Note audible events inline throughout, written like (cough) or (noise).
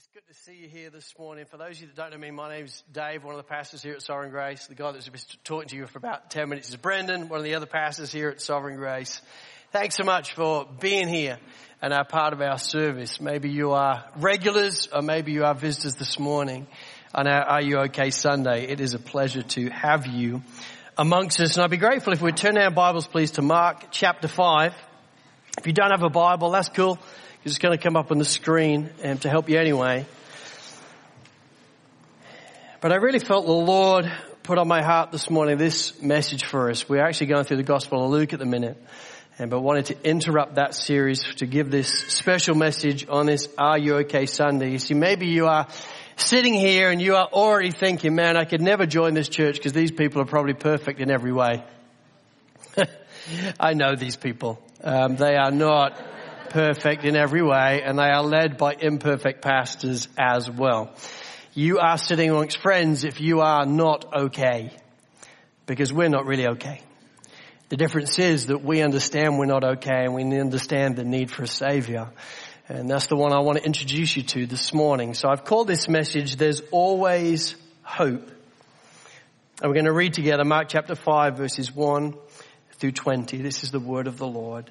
It's good to see you here this morning. For those of you that don't know me, my name's Dave, one of the pastors here at Sovereign Grace. The guy that's been talking to you for about 10 minutes is Brendan, one of the other pastors here at Sovereign Grace. Thanks so much for being here and are part of our service. Maybe you are regulars or maybe you are visitors this morning on our Are You OK Sunday. It is a pleasure to have you amongst us and I'd be grateful if we'd turn our Bibles please to Mark chapter 5. If you don't have a Bible, that's cool. It's going to come up on the screen and to help you anyway. But I really felt the Lord put on my heart this morning this message for us. We're actually going through the Gospel of Luke at the minute. And but wanted to interrupt that series to give this special message on this Are You Okay Sunday. You see, maybe you are sitting here and you are already thinking, man, I could never join this church because these people are probably perfect in every way. (laughs) I know these people. Um, they are not perfect in every way and they are led by imperfect pastors as well. You are sitting amongst friends if you are not okay because we're not really okay. The difference is that we understand we're not okay and we understand the need for a savior. And that's the one I want to introduce you to this morning. So I've called this message, There's Always Hope. And we're going to read together Mark chapter 5 verses 1 through 20. This is the word of the Lord.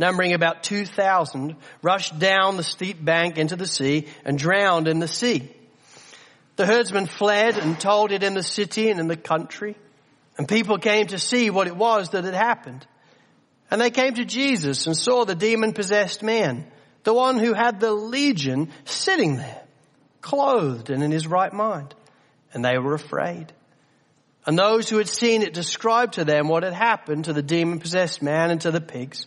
numbering about 2,000, rushed down the steep bank into the sea and drowned in the sea. The herdsmen fled and told it in the city and in the country. And people came to see what it was that had happened. And they came to Jesus and saw the demon possessed man, the one who had the legion sitting there, clothed and in his right mind. And they were afraid. And those who had seen it described to them what had happened to the demon possessed man and to the pigs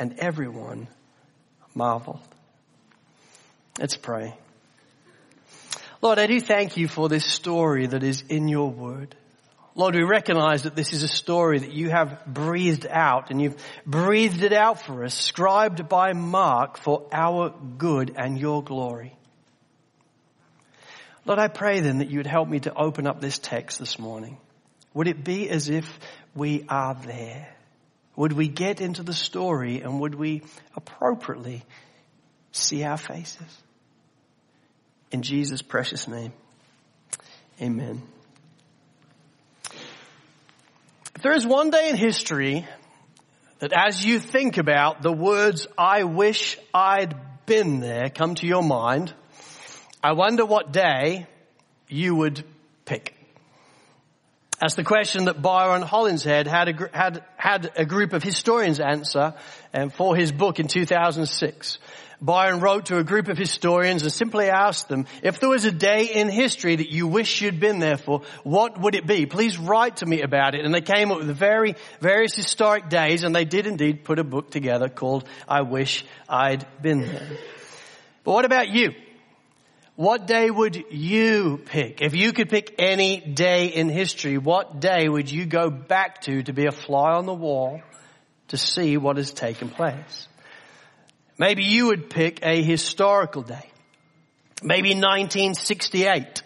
and everyone marveled. Let's pray. Lord, I do thank you for this story that is in your word. Lord, we recognize that this is a story that you have breathed out and you've breathed it out for us, scribed by Mark for our good and your glory. Lord, I pray then that you would help me to open up this text this morning. Would it be as if we are there? Would we get into the story and would we appropriately see our faces? In Jesus' precious name. Amen. If there is one day in history that as you think about the words, I wish I'd been there come to your mind, I wonder what day you would pick. That's the question that Byron Hollinshead had a, had, had a group of historians answer um, for his book in 2006. Byron wrote to a group of historians and simply asked them, if there was a day in history that you wish you'd been there for, what would it be? Please write to me about it. And they came up with very, various historic days and they did indeed put a book together called I Wish I'd Been There. But what about you? What day would you pick? If you could pick any day in history, what day would you go back to to be a fly on the wall to see what has taken place? Maybe you would pick a historical day. Maybe 1968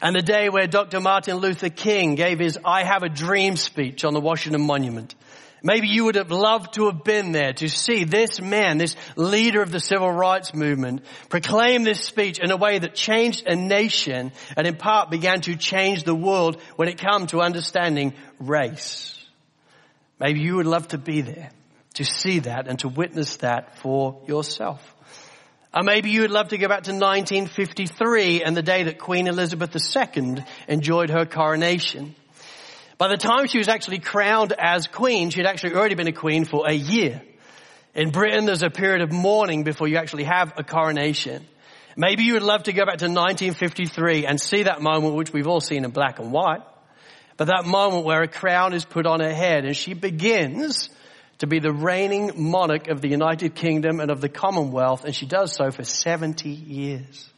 and the day where Dr. Martin Luther King gave his I have a dream speech on the Washington Monument. Maybe you would have loved to have been there to see this man, this leader of the civil rights movement, proclaim this speech in a way that changed a nation and in part began to change the world when it came to understanding race. Maybe you would love to be there to see that and to witness that for yourself. Or maybe you would love to go back to 1953 and the day that Queen Elizabeth II enjoyed her coronation. By the time she was actually crowned as queen, she had actually already been a queen for a year. In Britain, there's a period of mourning before you actually have a coronation. Maybe you would love to go back to 1953 and see that moment which we've all seen in black and white. But that moment where a crown is put on her head and she begins to be the reigning monarch of the United Kingdom and of the Commonwealth, and she does so for 70 years.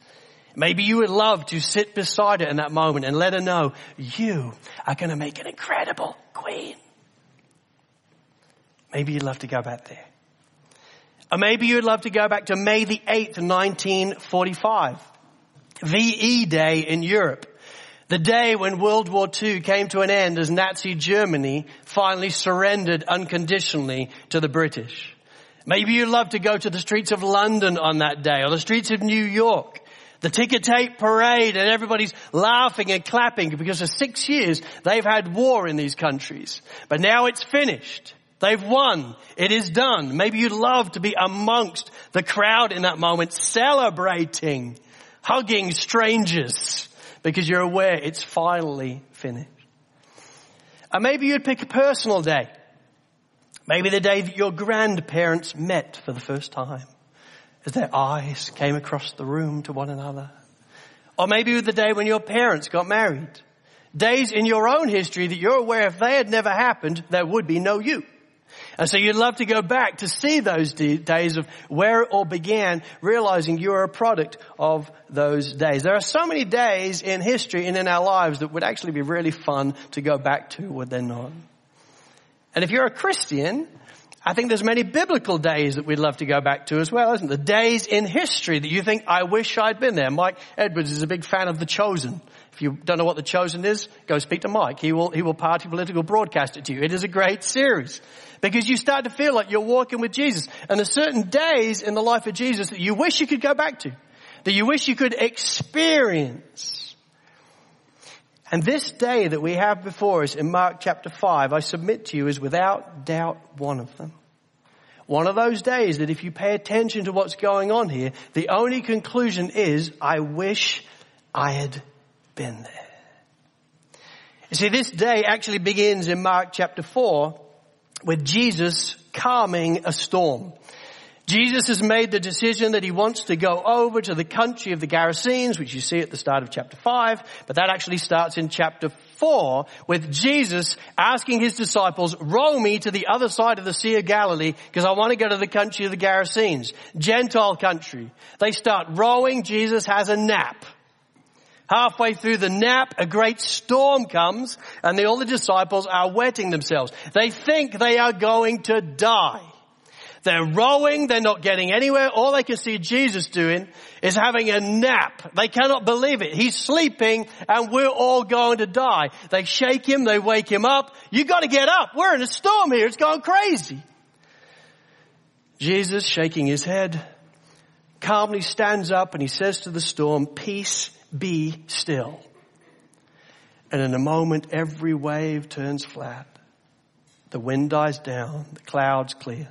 Maybe you would love to sit beside her in that moment and let her know you are going to make an incredible queen. Maybe you'd love to go back there. Or maybe you'd love to go back to May the 8th, 1945. VE Day in Europe. The day when World War II came to an end as Nazi Germany finally surrendered unconditionally to the British. Maybe you'd love to go to the streets of London on that day or the streets of New York. The ticker tape parade and everybody's laughing and clapping because for six years they've had war in these countries. But now it's finished. They've won. It is done. Maybe you'd love to be amongst the crowd in that moment celebrating, hugging strangers because you're aware it's finally finished. And maybe you'd pick a personal day. Maybe the day that your grandparents met for the first time as their eyes came across the room to one another. Or maybe the day when your parents got married. Days in your own history that you're aware if they had never happened, there would be no you. And so you'd love to go back to see those days of where it all began, realizing you are a product of those days. There are so many days in history and in our lives that would actually be really fun to go back to, would they not? And if you're a Christian, I think there's many biblical days that we'd love to go back to as well, isn't there? Days in history that you think, I wish I'd been there. Mike Edwards is a big fan of The Chosen. If you don't know what The Chosen is, go speak to Mike. He will, he will party political broadcast it to you. It is a great series. Because you start to feel like you're walking with Jesus. And there's certain days in the life of Jesus that you wish you could go back to. That you wish you could experience. And this day that we have before us in Mark chapter 5, I submit to you is without doubt one of them. One of those days that if you pay attention to what's going on here, the only conclusion is, I wish I had been there. You see, this day actually begins in Mark chapter 4 with Jesus calming a storm. Jesus has made the decision that he wants to go over to the country of the Gerasenes, which you see at the start of chapter 5, but that actually starts in chapter 4 with Jesus asking his disciples, row me to the other side of the Sea of Galilee because I want to go to the country of the Gerasenes, Gentile country. They start rowing, Jesus has a nap. Halfway through the nap, a great storm comes and the, all the disciples are wetting themselves. They think they are going to die. They're rowing, they're not getting anywhere. All they can see Jesus doing is having a nap. They cannot believe it. He's sleeping and we're all going to die. They shake him, they wake him up. You gotta get up. We're in a storm here. It's going crazy. Jesus shaking his head calmly stands up and he says to the storm, peace be still. And in a moment, every wave turns flat. The wind dies down. The clouds clear.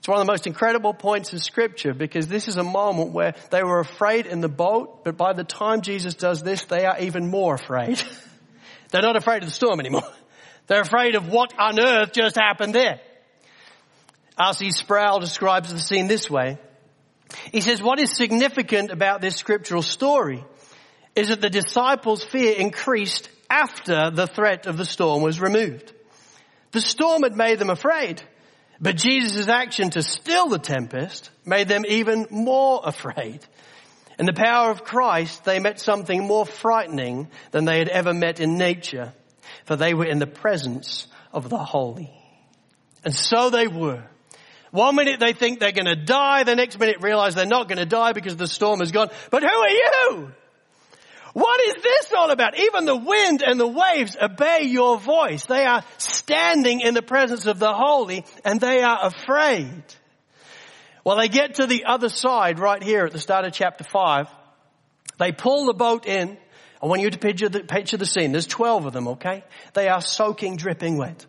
It's one of the most incredible points in scripture because this is a moment where they were afraid in the boat, but by the time Jesus does this, they are even more afraid. (laughs) They're not afraid of the storm anymore. (laughs) They're afraid of what on earth just happened there. R.C. Sproul describes the scene this way. He says what is significant about this scriptural story is that the disciples' fear increased after the threat of the storm was removed. The storm had made them afraid, but Jesus' action to still the tempest made them even more afraid. In the power of Christ, they met something more frightening than they had ever met in nature, for they were in the presence of the holy. And so they were. One minute they think they're going to die, the next minute realize they're not going to die because the storm has gone. But who are you? What is this all about? Even the wind and the waves obey your voice. They are standing in the presence of the holy and they are afraid. Well, they get to the other side right here at the start of chapter five. They pull the boat in. I want you to picture the, picture the scene. There's 12 of them, okay? They are soaking, dripping wet.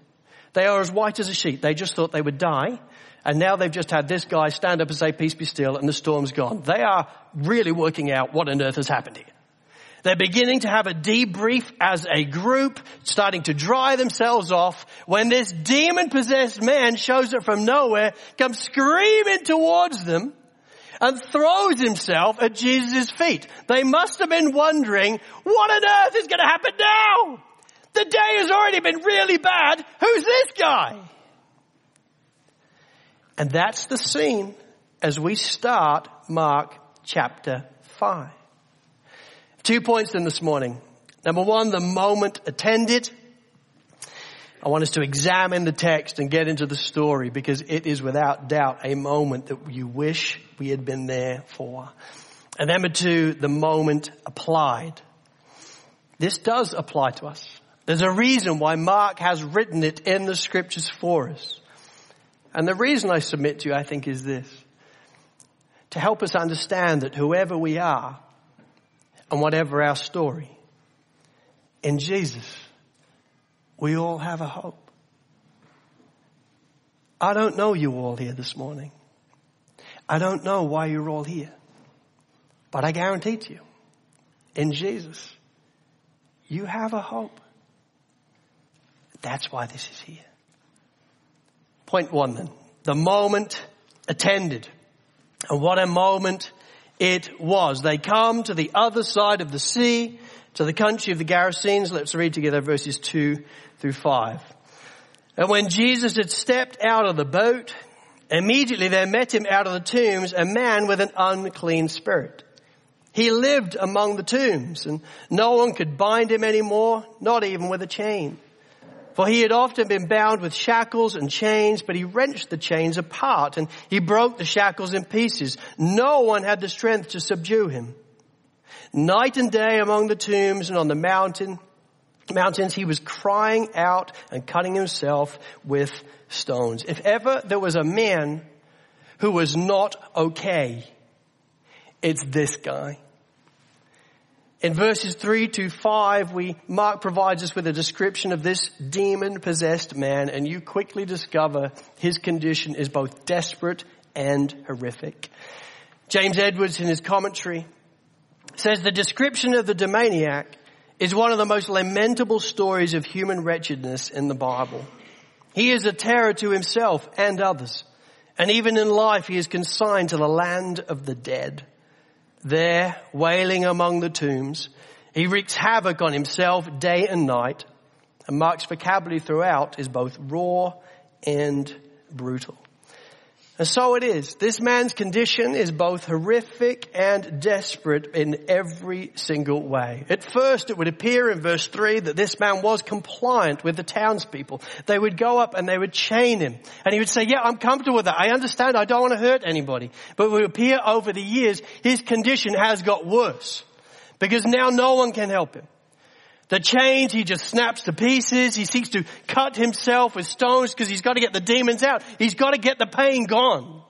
They are as white as a sheet. They just thought they would die. And now they've just had this guy stand up and say, peace be still, and the storm's gone. They are really working out what on earth has happened here. They're beginning to have a debrief as a group, starting to dry themselves off when this demon possessed man shows up from nowhere, comes screaming towards them and throws himself at Jesus' feet. They must have been wondering, what on earth is going to happen now? The day has already been really bad. Who's this guy? And that's the scene as we start Mark chapter 5. Two points in this morning. Number one, the moment attended. I want us to examine the text and get into the story because it is without doubt a moment that you wish we had been there for. And number two, the moment applied. This does apply to us. There's a reason why Mark has written it in the scriptures for us. And the reason I submit to you, I think, is this. To help us understand that whoever we are, and whatever our story, in Jesus, we all have a hope. I don't know you all here this morning. I don't know why you're all here. But I guarantee to you, in Jesus, you have a hope. That's why this is here. Point one then. The moment attended. And what a moment it was. They come to the other side of the sea, to the country of the Gerasenes. Let's read together verses 2 through 5. And when Jesus had stepped out of the boat, immediately there met him out of the tombs a man with an unclean spirit. He lived among the tombs and no one could bind him anymore, not even with a chain. For he had often been bound with shackles and chains, but he wrenched the chains apart and he broke the shackles in pieces. No one had the strength to subdue him. Night and day among the tombs and on the mountain, mountains, he was crying out and cutting himself with stones. If ever there was a man who was not okay, it's this guy. In verses 3 to 5, we, Mark provides us with a description of this demon possessed man and you quickly discover his condition is both desperate and horrific. James Edwards in his commentary says the description of the demoniac is one of the most lamentable stories of human wretchedness in the Bible. He is a terror to himself and others. And even in life, he is consigned to the land of the dead there wailing among the tombs. He wreaks havoc on himself day and night. And Mark's vocabulary throughout is both raw and brutal. And so it is. This man's condition is both horrific and desperate in every single way. At first it would appear in verse 3 that this man was compliant with the townspeople. They would go up and they would chain him. And he would say, yeah, I'm comfortable with that. I understand. I don't want to hurt anybody. But it would appear over the years his condition has got worse. Because now no one can help him. The chains he just snaps to pieces. He seeks to cut himself with stones because he's got to get the demons out. He's got to get the pain gone.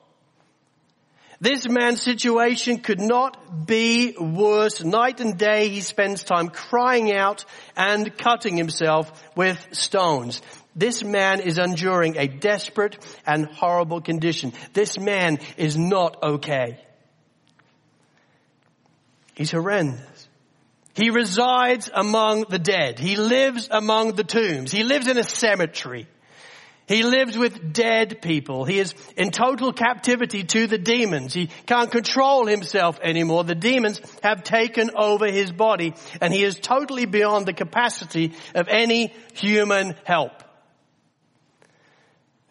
This man's situation could not be worse. Night and day he spends time crying out and cutting himself with stones. This man is enduring a desperate and horrible condition. This man is not okay. He's horrendous. He resides among the dead. He lives among the tombs. He lives in a cemetery. He lives with dead people. He is in total captivity to the demons. He can't control himself anymore. The demons have taken over his body and he is totally beyond the capacity of any human help.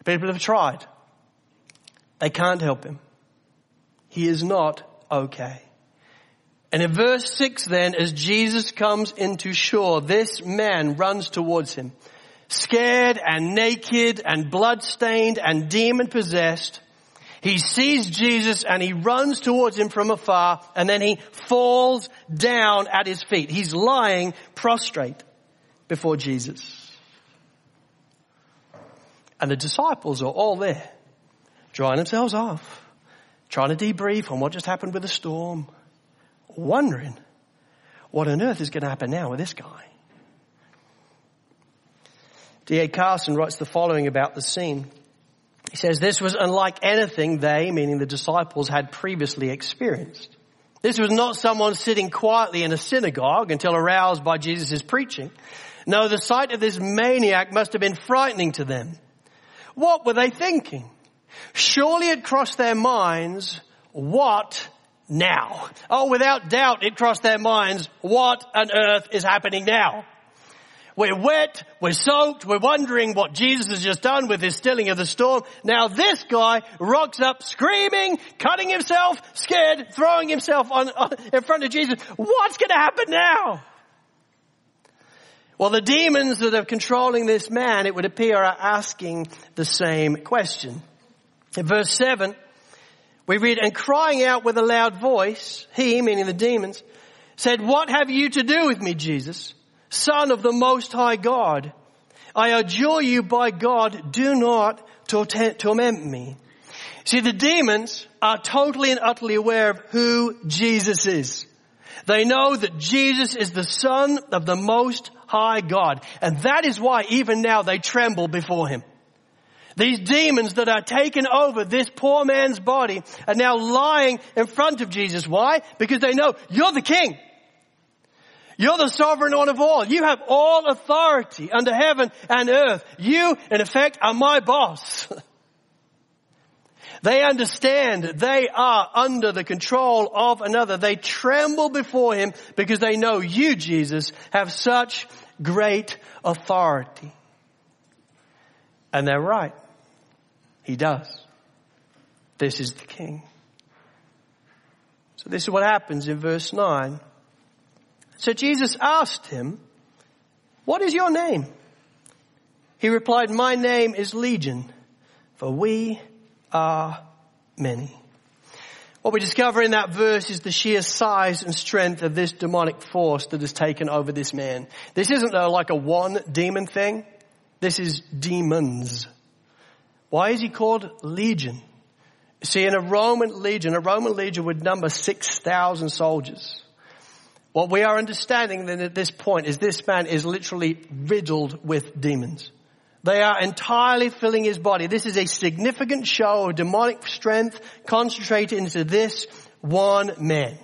People have tried. They can't help him. He is not okay. And in verse 6 then, as Jesus comes into shore, this man runs towards him scared and naked and bloodstained and demon possessed. He sees Jesus and he runs towards him from afar and then he falls down at his feet. He's lying prostrate before Jesus. And the disciples are all there, drying themselves off, trying to debrief on what just happened with the storm, wondering what on earth is going to happen now with this guy. D.A. Carson writes the following about the scene. He says, this was unlike anything they, meaning the disciples, had previously experienced. This was not someone sitting quietly in a synagogue until aroused by Jesus' preaching. No, the sight of this maniac must have been frightening to them. What were they thinking? Surely it crossed their minds, what now? Oh, without doubt it crossed their minds, what on earth is happening now? We're wet, we're soaked, we're wondering what Jesus has just done with his stilling of the storm. Now this guy rocks up screaming, cutting himself, scared, throwing himself on, on in front of Jesus. What's going to happen now? Well, the demons that are controlling this man, it would appear, are asking the same question. In verse 7, we read, and crying out with a loud voice, he, meaning the demons, said, what have you to do with me, Jesus? Son of the Most High God. I adjure you by God, do not torment me. See, the demons are totally and utterly aware of who Jesus is. They know that Jesus is the Son of the Most High God. And that is why even now they tremble before Him. These demons that are taken over this poor man's body are now lying in front of Jesus. Why? Because they know you're the King. You're the sovereign one of all. You have all authority under heaven and earth. You, in effect, are my boss. (laughs) they understand they are under the control of another. They tremble before him because they know you, Jesus, have such great authority. And they're right. He does. This is the king. So this is what happens in verse 9. So Jesus asked him, what is your name? He replied, my name is Legion, for we are many. What we discover in that verse is the sheer size and strength of this demonic force that has taken over this man. This isn't like a one demon thing. This is demons. Why is he called legion? See, in a Roman legion, a Roman legion would number 6,000 soldiers. What we are understanding then at this point is this man is literally riddled with demons. They are entirely filling his body. This is a significant show of demonic strength concentrated into this one man.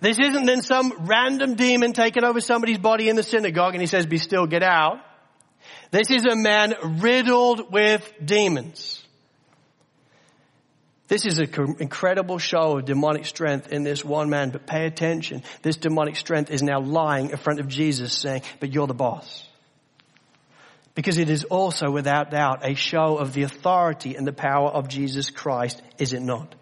This isn't then some random demon taking over somebody's body in the synagogue and he says, be still, get out. This is a man riddled with demons. This is an incredible show of demonic strength in this one man, but pay attention. This demonic strength is now lying in front of Jesus saying, but you're the boss. Because it is also without doubt a show of the authority and the power of Jesus Christ, is it not?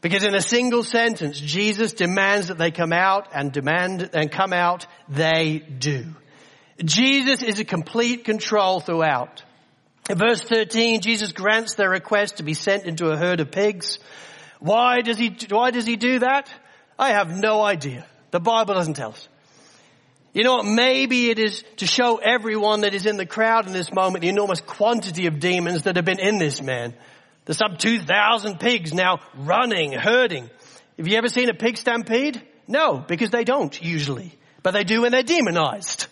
Because in a single sentence, Jesus demands that they come out and demand and come out, they do. Jesus is a complete control throughout. In verse 13, Jesus grants their request to be sent into a herd of pigs. Why does he, why does he do that? I have no idea. The Bible doesn't tell us. You know what? Maybe it is to show everyone that is in the crowd in this moment the enormous quantity of demons that have been in this man. There's some 2,000 pigs now running, herding. Have you ever seen a pig stampede? No, because they don't usually. But they do when they're demonized.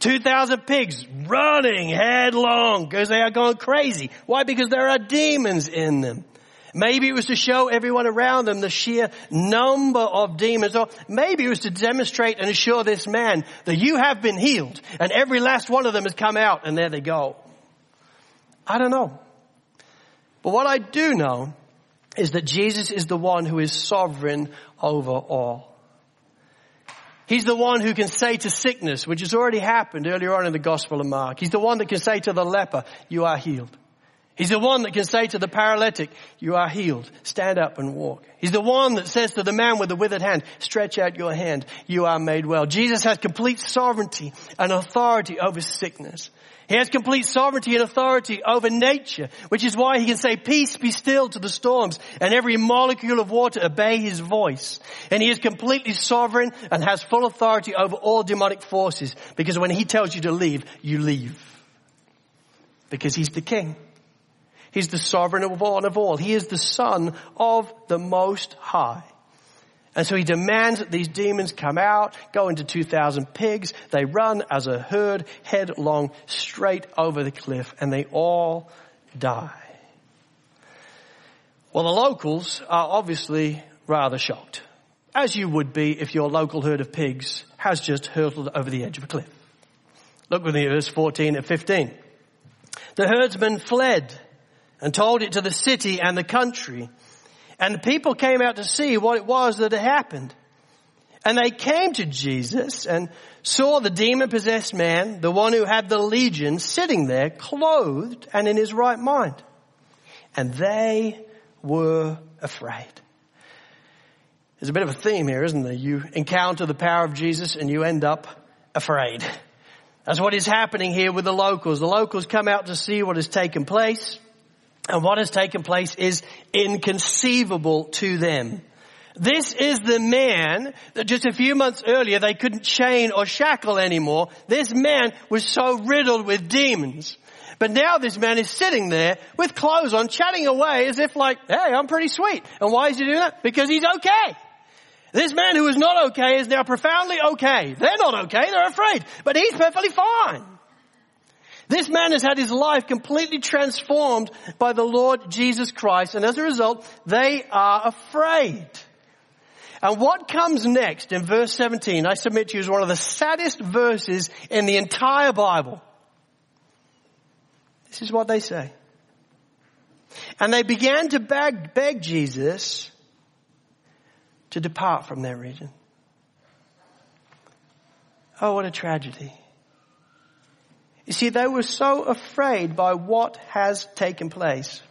2,000 pigs running headlong because they are going crazy. Why? Because there are demons in them. Maybe it was to show everyone around them the sheer number of demons, or maybe it was to demonstrate and assure this man that you have been healed, and every last one of them has come out, and there they go. I don't know. But what I do know is that Jesus is the one who is sovereign over all. He's the one who can say to sickness, which has already happened earlier on in the Gospel of Mark. He's the one that can say to the leper, you are healed. He's the one that can say to the paralytic, you are healed. Stand up and walk. He's the one that says to the man with the withered hand, stretch out your hand. You are made well. Jesus has complete sovereignty and authority over sickness. He has complete sovereignty and authority over nature, which is why he can say, peace be still to the storms and every molecule of water obey his voice. And he is completely sovereign and has full authority over all demonic forces because when he tells you to leave, you leave. Because he's the king. He's the sovereign of all and of all. He is the son of the most high. And so he demands that these demons come out, go into 2,000 pigs. They run as a herd headlong straight over the cliff and they all die. Well, the locals are obviously rather shocked, as you would be if your local herd of pigs has just hurtled over the edge of a cliff. Look with me at verse 14 and 15. The herdsmen fled and told it to the city and the country and the people came out to see what it was that had happened. And they came to Jesus and saw the demon possessed man, the one who had the legion, sitting there clothed and in his right mind. And they were afraid. There's a bit of a theme here, isn't there? You encounter the power of Jesus and you end up afraid. That's what is happening here with the locals. The locals come out to see what has taken place. And what has taken place is inconceivable to them. This is the man that just a few months earlier they couldn't chain or shackle anymore. This man was so riddled with demons. But now this man is sitting there with clothes on, chatting away as if like, hey, I'm pretty sweet. And why is he doing that? Because he's okay. This man who is not okay is now profoundly okay. They're not okay, they're afraid. But he's perfectly fine. This man has had his life completely transformed by the Lord Jesus Christ and as a result, they are afraid. And what comes next in verse 17, I submit to you is one of the saddest verses in the entire Bible. This is what they say. And they began to beg, beg Jesus to depart from their region. Oh, what a tragedy. You see, they were so afraid by what has taken place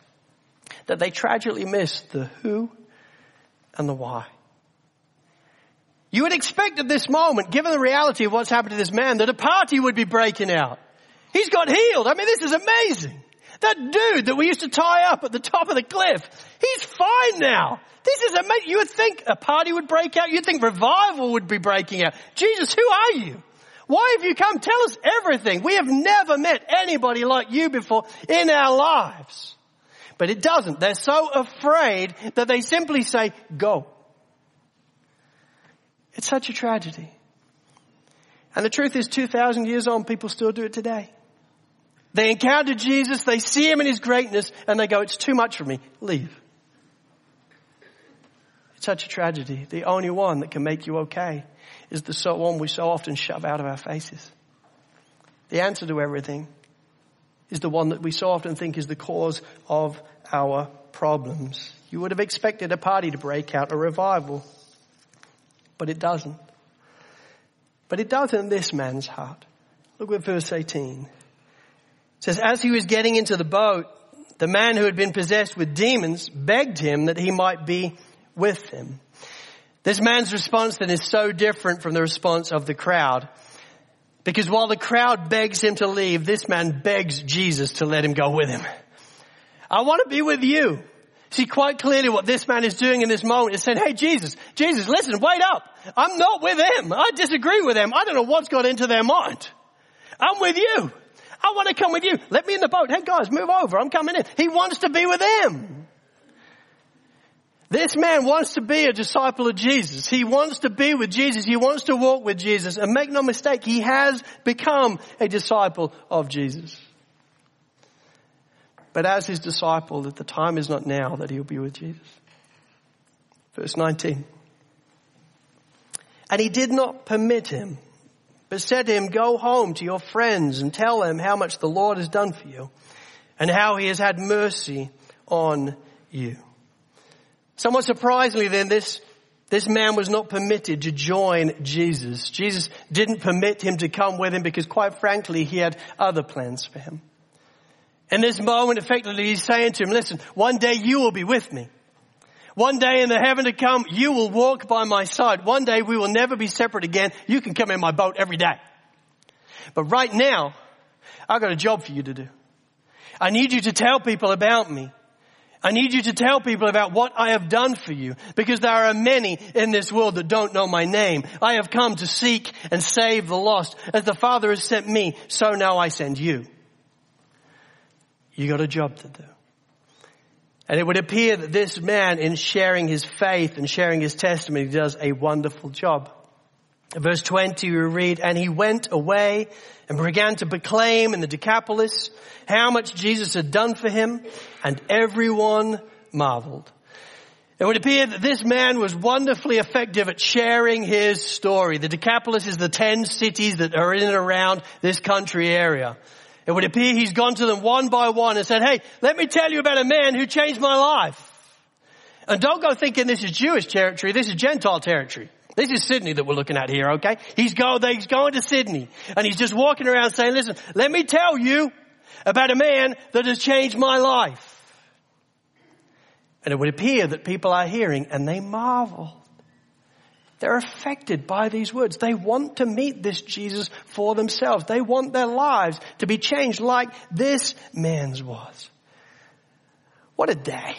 that they tragically missed the who and the why. You would expect at this moment, given the reality of what's happened to this man, that a party would be breaking out. He's got healed. I mean, this is amazing. That dude that we used to tie up at the top of the cliff, he's fine now. This is amazing. You would think a party would break out. You'd think revival would be breaking out. Jesus, who are you? Why have you come? Tell us everything. We have never met anybody like you before in our lives. But it doesn't. They're so afraid that they simply say, go. It's such a tragedy. And the truth is 2,000 years on, people still do it today. They encounter Jesus, they see him in his greatness, and they go, it's too much for me. Leave. Such a tragedy. The only one that can make you okay is the so one we so often shove out of our faces. The answer to everything is the one that we so often think is the cause of our problems. You would have expected a party to break out, a revival, but it doesn't. But it does in this man's heart. Look at verse 18. It says, as he was getting into the boat, the man who had been possessed with demons begged him that he might be with him. This man's response then is so different from the response of the crowd. Because while the crowd begs him to leave, this man begs Jesus to let him go with him. I want to be with you. See quite clearly what this man is doing in this moment is saying, hey Jesus, Jesus, listen, wait up. I'm not with them. I disagree with them. I don't know what's got into their mind. I'm with you. I want to come with you. Let me in the boat. Hey guys, move over. I'm coming in. He wants to be with them. This man wants to be a disciple of Jesus. He wants to be with Jesus. He wants to walk with Jesus. And make no mistake, he has become a disciple of Jesus. But as his disciple, that the time is not now that he'll be with Jesus. Verse 19. And he did not permit him, but said to him, go home to your friends and tell them how much the Lord has done for you and how he has had mercy on you. Somewhat surprisingly then, this, this man was not permitted to join Jesus. Jesus didn't permit him to come with him because quite frankly, he had other plans for him. In this moment, effectively, he's saying to him, listen, one day you will be with me. One day in the heaven to come, you will walk by my side. One day we will never be separate again. You can come in my boat every day. But right now, I've got a job for you to do. I need you to tell people about me. I need you to tell people about what I have done for you because there are many in this world that don't know my name. I have come to seek and save the lost. As the Father has sent me, so now I send you. You got a job to do. And it would appear that this man in sharing his faith and sharing his testimony does a wonderful job. Verse 20 we read, and he went away and began to proclaim in the Decapolis how much Jesus had done for him and everyone marveled. It would appear that this man was wonderfully effective at sharing his story. The Decapolis is the ten cities that are in and around this country area. It would appear he's gone to them one by one and said, hey, let me tell you about a man who changed my life. And don't go thinking this is Jewish territory, this is Gentile territory. This is Sydney that we're looking at here, okay? He's going, he's going to Sydney and he's just walking around saying, listen, let me tell you about a man that has changed my life. And it would appear that people are hearing and they marvel. They're affected by these words. They want to meet this Jesus for themselves. They want their lives to be changed like this man's was. What a day.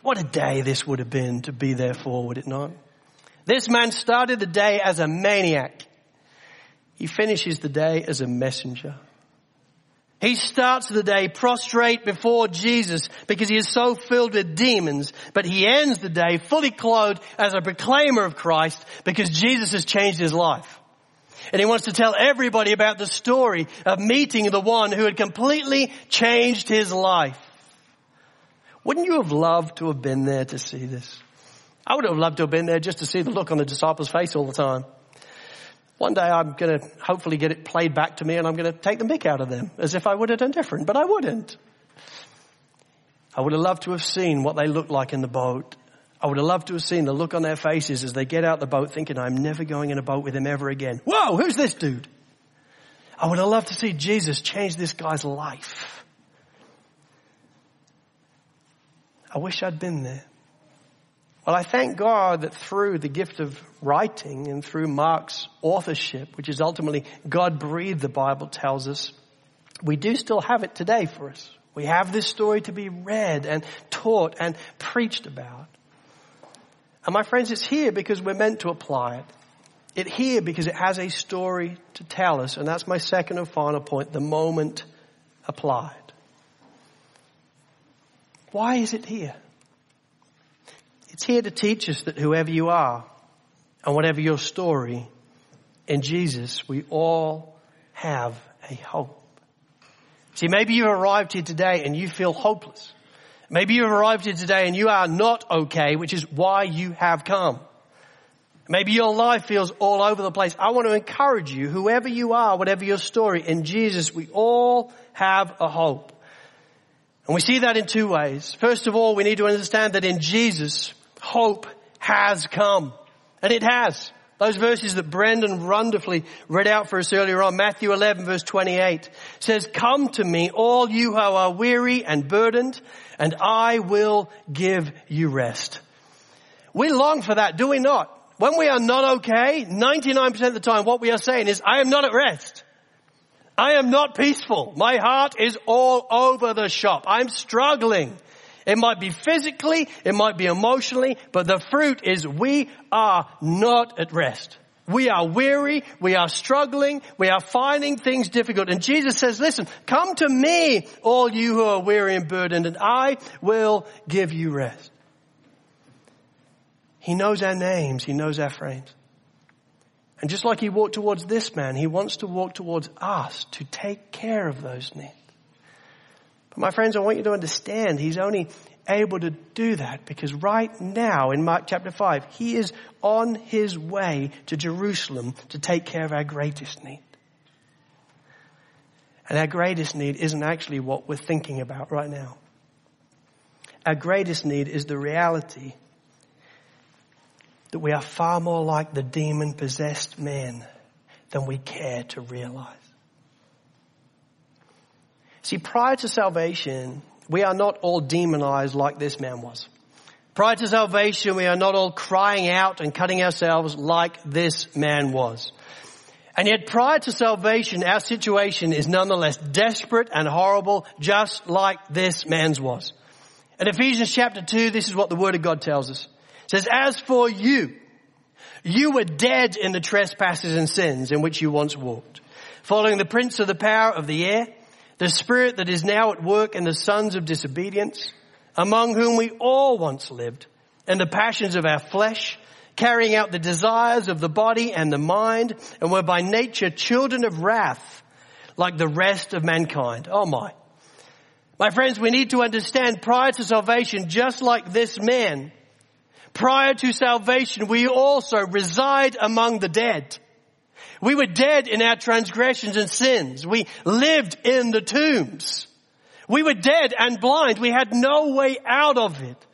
What a day this would have been to be there for, would it not? This man started the day as a maniac. He finishes the day as a messenger. He starts the day prostrate before Jesus because he is so filled with demons, but he ends the day fully clothed as a proclaimer of Christ because Jesus has changed his life. And he wants to tell everybody about the story of meeting the one who had completely changed his life. Wouldn't you have loved to have been there to see this? I would have loved to have been there just to see the look on the disciples' face all the time. One day I'm going to hopefully get it played back to me and I'm going to take the mick out of them as if I would have done different, but I wouldn't. I would have loved to have seen what they looked like in the boat. I would have loved to have seen the look on their faces as they get out the boat thinking, I'm never going in a boat with him ever again. Whoa, who's this dude? I would have loved to see Jesus change this guy's life. I wish I'd been there. Well, I thank God that through the gift of writing and through Mark's authorship, which is ultimately God breathed, the Bible tells us, we do still have it today for us. We have this story to be read and taught and preached about. And my friends, it's here because we're meant to apply it. It's here because it has a story to tell us. And that's my second and final point, the moment applied. Why is it here? It's here to teach us that whoever you are and whatever your story, in Jesus, we all have a hope. See, maybe you've arrived here today and you feel hopeless. Maybe you've arrived here today and you are not okay, which is why you have come. Maybe your life feels all over the place. I want to encourage you, whoever you are, whatever your story, in Jesus, we all have a hope. And we see that in two ways. First of all, we need to understand that in Jesus, hope has come. And it has. Those verses that Brendan wonderfully read out for us earlier on, Matthew 11 verse 28 says, come to me all you who are weary and burdened and I will give you rest. We long for that, do we not? When we are not okay, 99% of the time what we are saying is, I am not at rest. I am not peaceful. My heart is all over the shop. I'm struggling. It might be physically, it might be emotionally, but the fruit is we are not at rest. We are weary, we are struggling, we are finding things difficult. And Jesus says, listen, come to me, all you who are weary and burdened, and I will give you rest. He knows our names, He knows our frames. And just like He walked towards this man, He wants to walk towards us to take care of those needs. My friends, I want you to understand he's only able to do that because right now in Mark chapter 5, he is on his way to Jerusalem to take care of our greatest need. And our greatest need isn't actually what we're thinking about right now. Our greatest need is the reality that we are far more like the demon possessed man than we care to realize. See, prior to salvation, we are not all demonized like this man was. Prior to salvation, we are not all crying out and cutting ourselves like this man was. And yet prior to salvation, our situation is nonetheless desperate and horrible, just like this man's was. In Ephesians chapter 2, this is what the Word of God tells us. It says, as for you, you were dead in the trespasses and sins in which you once walked, following the prince of the power of the air, the spirit that is now at work in the sons of disobedience, among whom we all once lived, and the passions of our flesh, carrying out the desires of the body and the mind, and were by nature children of wrath, like the rest of mankind. Oh my. My friends, we need to understand prior to salvation, just like this man, prior to salvation, we also reside among the dead. We were dead in our transgressions and sins. We lived in the tombs. We were dead and blind. We had no way out of it.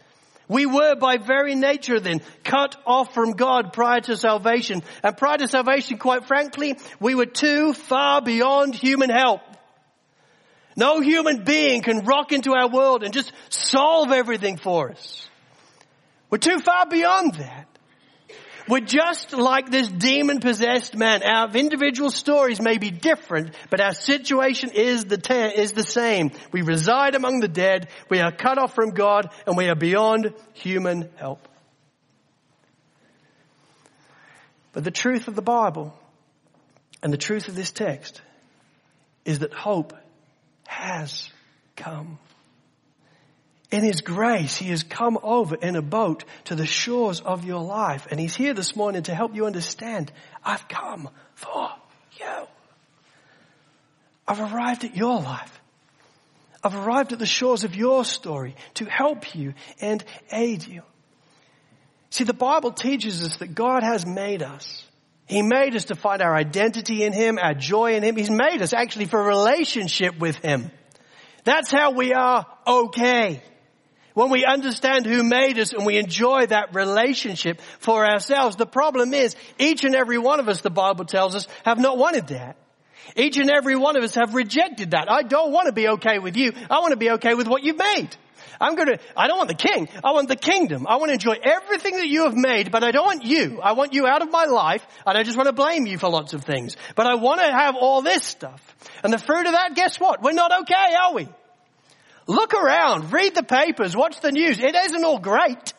We were by very nature then cut off from God prior to salvation. And prior to salvation, quite frankly, we were too far beyond human help. No human being can rock into our world and just solve everything for us. We're too far beyond that. We're just like this demon possessed man. Our individual stories may be different, but our situation is the, is the same. We reside among the dead, we are cut off from God, and we are beyond human help. But the truth of the Bible and the truth of this text is that hope has come. In His grace, He has come over in a boat to the shores of your life. And He's here this morning to help you understand, I've come for you. I've arrived at your life. I've arrived at the shores of your story to help you and aid you. See, the Bible teaches us that God has made us. He made us to find our identity in Him, our joy in Him. He's made us actually for relationship with Him. That's how we are okay when we understand who made us and we enjoy that relationship for ourselves. The problem is each and every one of us, the Bible tells us, have not wanted that. Each and every one of us have rejected that. I don't want to be okay with you. I want to be okay with what you've made. I'm going to, I don't want the king. I want the kingdom. I want to enjoy everything that you have made, but I don't want you. I want you out of my life. and I just want to blame you for lots of things, but I want to have all this stuff. And the fruit of that, guess what? We're not okay, are we? Look around, read the papers, watch the news. It isn't all great.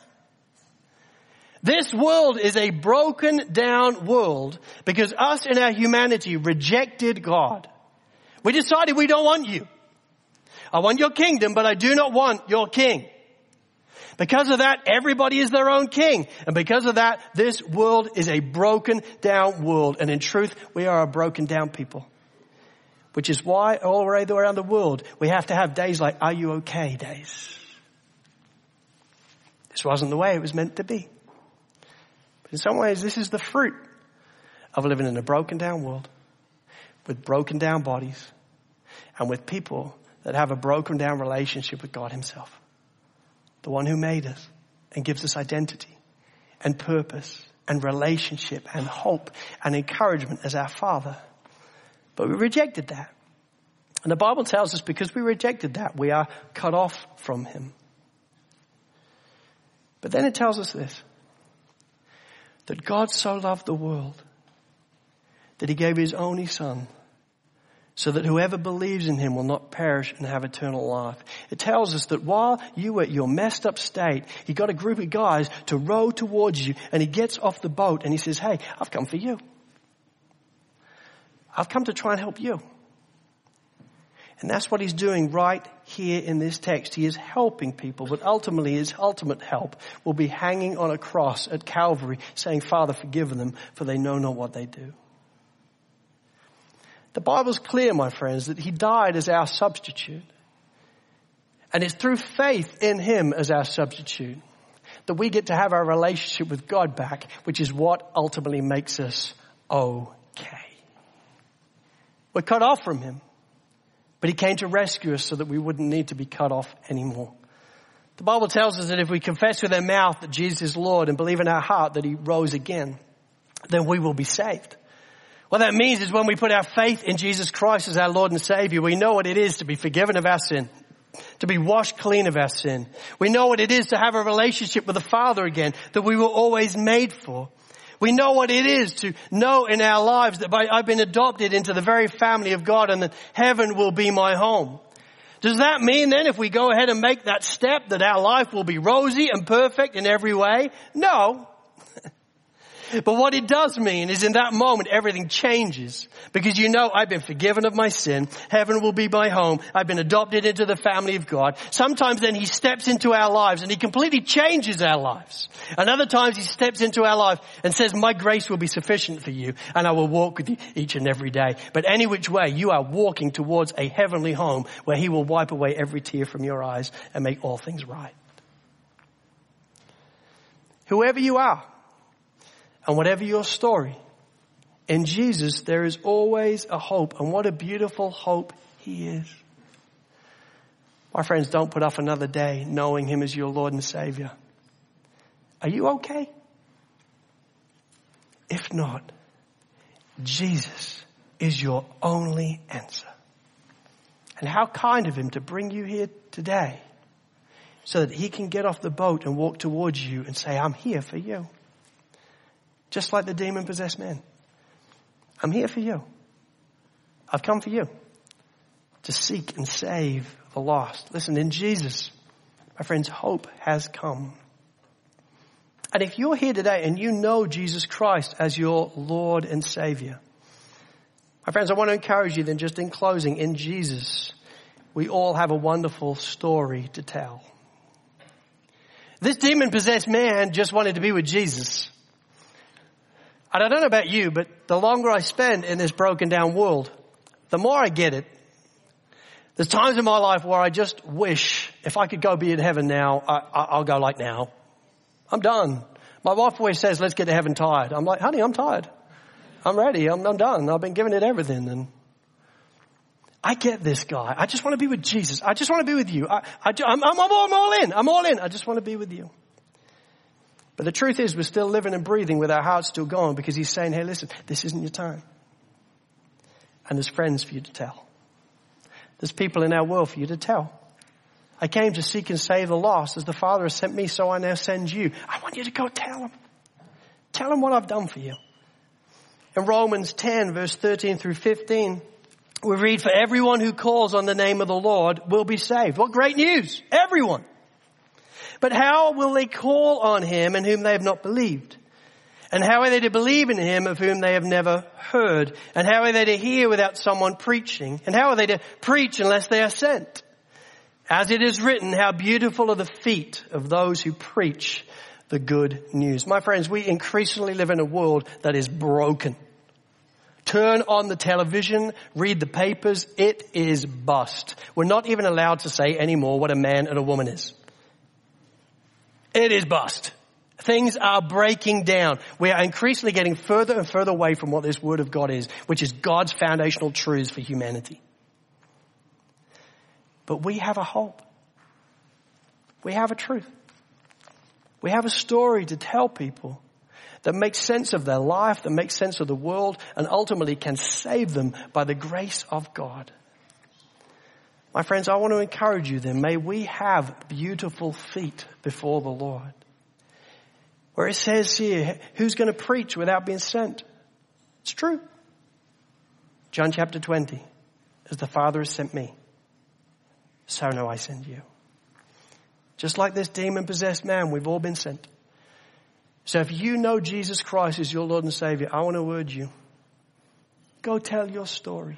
This world is a broken down world because us in our humanity rejected God. We decided we don't want you. I want your kingdom, but I do not want your king. Because of that, everybody is their own king. And because of that, this world is a broken down world. And in truth, we are a broken down people. Which is why all around the world we have to have days like, are you okay days? This wasn't the way it was meant to be. But in some ways this is the fruit of living in a broken down world with broken down bodies and with people that have a broken down relationship with God himself. The one who made us and gives us identity and purpose and relationship and hope and encouragement as our Father. But we rejected that. And the Bible tells us because we rejected that, we are cut off from Him. But then it tells us this that God so loved the world that He gave His only Son so that whoever believes in him will not perish and have eternal life. It tells us that while you were at your messed up state, he got a group of guys to row towards you and he gets off the boat and he says, hey, I've come for you. I've come to try and help you. And that's what he's doing right here in this text. He is helping people, but ultimately his ultimate help will be hanging on a cross at Calvary saying, Father, forgive them, for they know not what they do. The Bible's clear, my friends, that he died as our substitute. And it's through faith in him as our substitute that we get to have our relationship with God back, which is what ultimately makes us okay. We're cut off from Him. But he came to rescue us so that we wouldn't need to be cut off anymore. The Bible tells us that if we confess with our mouth that Jesus is Lord and believe in our heart that he rose again, then we will be saved. What that means is when we put our faith in Jesus Christ as our Lord and Savior, we know what it is to be forgiven of our sin, to be washed clean of our sin. We know what it is to have a relationship with the Father again that we were always made for. We know what it is to know in our lives that I've been adopted into the very family of God and that heaven will be my home. Does that mean then if we go ahead and make that step that our life will be rosy and perfect in every way? No. But what it does mean is in that moment everything changes because you know I've been forgiven of my sin. Heaven will be my home. I've been adopted into the family of God. Sometimes then he steps into our lives and he completely changes our lives. And other times he steps into our life and says, my grace will be sufficient for you and I will walk with you each and every day. But any which way you are walking towards a heavenly home where he will wipe away every tear from your eyes and make all things right. Whoever you are, and whatever your story, in Jesus there is always a hope. And what a beautiful hope He is. My friends, don't put off another day knowing Him as your Lord and Savior. Are you okay? If not, Jesus is your only answer. And how kind of Him to bring you here today so that He can get off the boat and walk towards you and say, I'm here for you. Just like the demon possessed man. I'm here for you. I've come for you to seek and save the lost. Listen, in Jesus, my friends, hope has come. And if you're here today and you know Jesus Christ as your Lord and Savior, my friends, I want to encourage you then just in closing, in Jesus, we all have a wonderful story to tell. This demon possessed man just wanted to be with Jesus. And I don't know about you, but the longer I spend in this broken down world, the more I get it. There's times in my life where I just wish if I could go be in heaven now, I, will go like now. I'm done. My wife always says, let's get to heaven tired. I'm like, honey, I'm tired. I'm ready. I'm, I'm done. I've been giving it everything. And I get this guy. I just want to be with Jesus. I just want to be with you. I, I, I'm, I'm, I'm all in. I'm all in. I just want to be with you. But the truth is we're still living and breathing with our hearts still going because he's saying, hey, listen, this isn't your time. And there's friends for you to tell. There's people in our world for you to tell. I came to seek and save the lost as the Father has sent me, so I now send you. I want you to go tell them. Tell them what I've done for you. In Romans 10 verse 13 through 15, we read, for everyone who calls on the name of the Lord will be saved. What great news! Everyone. But how will they call on him in whom they have not believed? And how are they to believe in him of whom they have never heard? And how are they to hear without someone preaching? And how are they to preach unless they are sent? As it is written, how beautiful are the feet of those who preach the good news. My friends, we increasingly live in a world that is broken. Turn on the television, read the papers, it is bust. We're not even allowed to say anymore what a man and a woman is. It is bust. Things are breaking down. We are increasingly getting further and further away from what this Word of God is, which is God's foundational truths for humanity. But we have a hope. We have a truth. We have a story to tell people that makes sense of their life, that makes sense of the world, and ultimately can save them by the grace of God. My friends, I want to encourage you then, may we have beautiful feet before the Lord. Where it says here, who's going to preach without being sent? It's true. John chapter 20, as the Father has sent me, so now I send you. Just like this demon possessed man, we've all been sent. So if you know Jesus Christ is your Lord and Savior, I want to urge you, go tell your story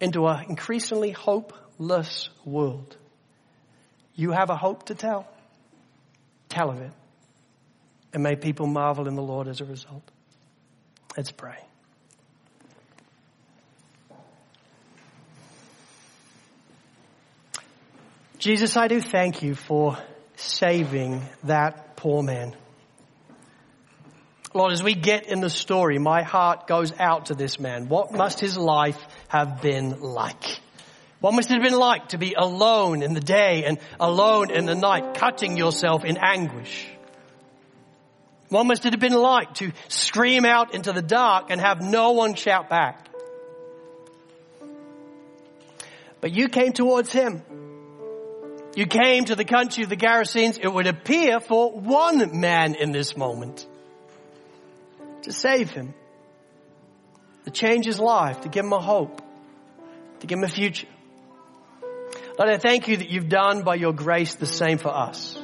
into an increasingly hopeless world. You have a hope to tell. Tell of it. And may people marvel in the Lord as a result. Let's pray. Jesus, I do thank you for saving that poor man. Lord, as we get in the story, my heart goes out to this man. What must his life have been like? What must it have been like to be alone in the day and alone in the night, cutting yourself in anguish? What must it have been like to scream out into the dark and have no one shout back? But you came towards him. You came to the country of the Gerasenes, it would appear, for one man in this moment. To save him. To change his life, to give him a hope, to give him a future. Lord, I thank you that you've done by your grace the same for us.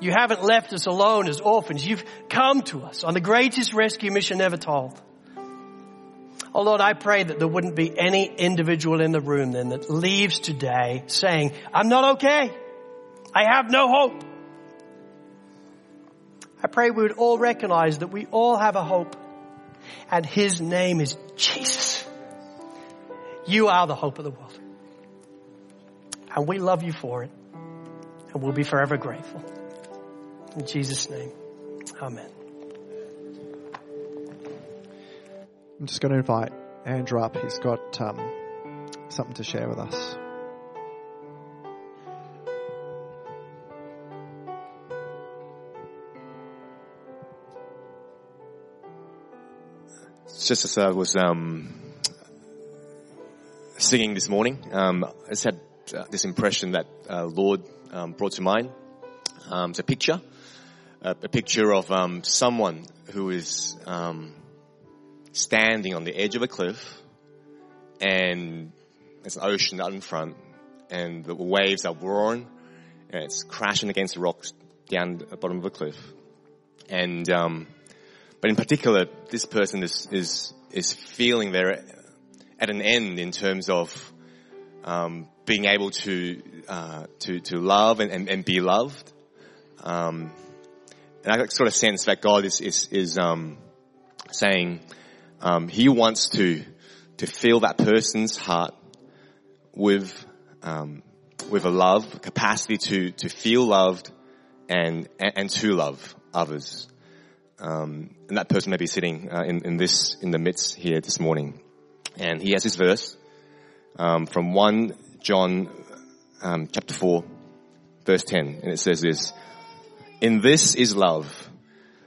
You haven't left us alone as orphans. You've come to us on the greatest rescue mission ever told. Oh Lord, I pray that there wouldn't be any individual in the room then that leaves today saying, I'm not okay. I have no hope. I pray we would all recognize that we all have a hope and his name is Jesus. You are the hope of the world. And we love you for it. And we'll be forever grateful. In Jesus' name, amen. I'm just going to invite Andrew up. He's got um, something to share with us. Just as I was um, singing this morning, um, I just had uh, this impression that uh, Lord um, brought to mind. Um, it's a picture, uh, a picture of um, someone who is um, standing on the edge of a cliff, and there's an ocean out in front, and the waves are roaring, and it's crashing against the rocks down the bottom of the cliff, and but in particular, this person is is is feeling they're at an end in terms of um, being able to uh, to to love and, and, and be loved. Um, and I sort of sense that God is is, is um, saying um, He wants to to fill that person's heart with um, with a love capacity to to feel loved and and, and to love others. Um, and that person may be sitting uh, in, in this in the midst here this morning, and he has this verse um, from one John um, chapter four, verse ten, and it says this: "In this is love,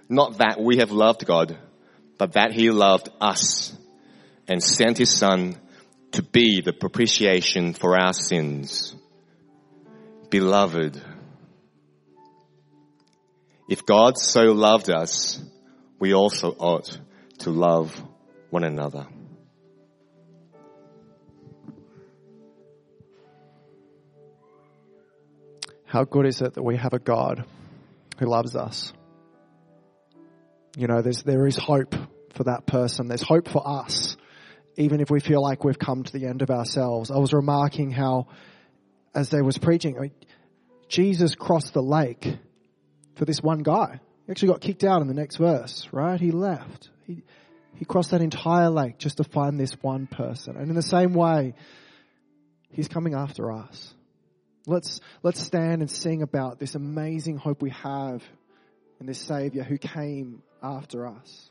not that we have loved God, but that He loved us and sent His Son to be the propitiation for our sins." Beloved. If God so loved us, we also ought to love one another. How good is it that we have a God who loves us? You know, there's, there is hope for that person. There's hope for us, even if we feel like we've come to the end of ourselves. I was remarking how, as they was preaching, Jesus crossed the lake for this one guy. He actually got kicked out in the next verse, right? He left. He, he crossed that entire lake just to find this one person. And in the same way, he's coming after us. Let's, let's stand and sing about this amazing hope we have in this Savior who came after us.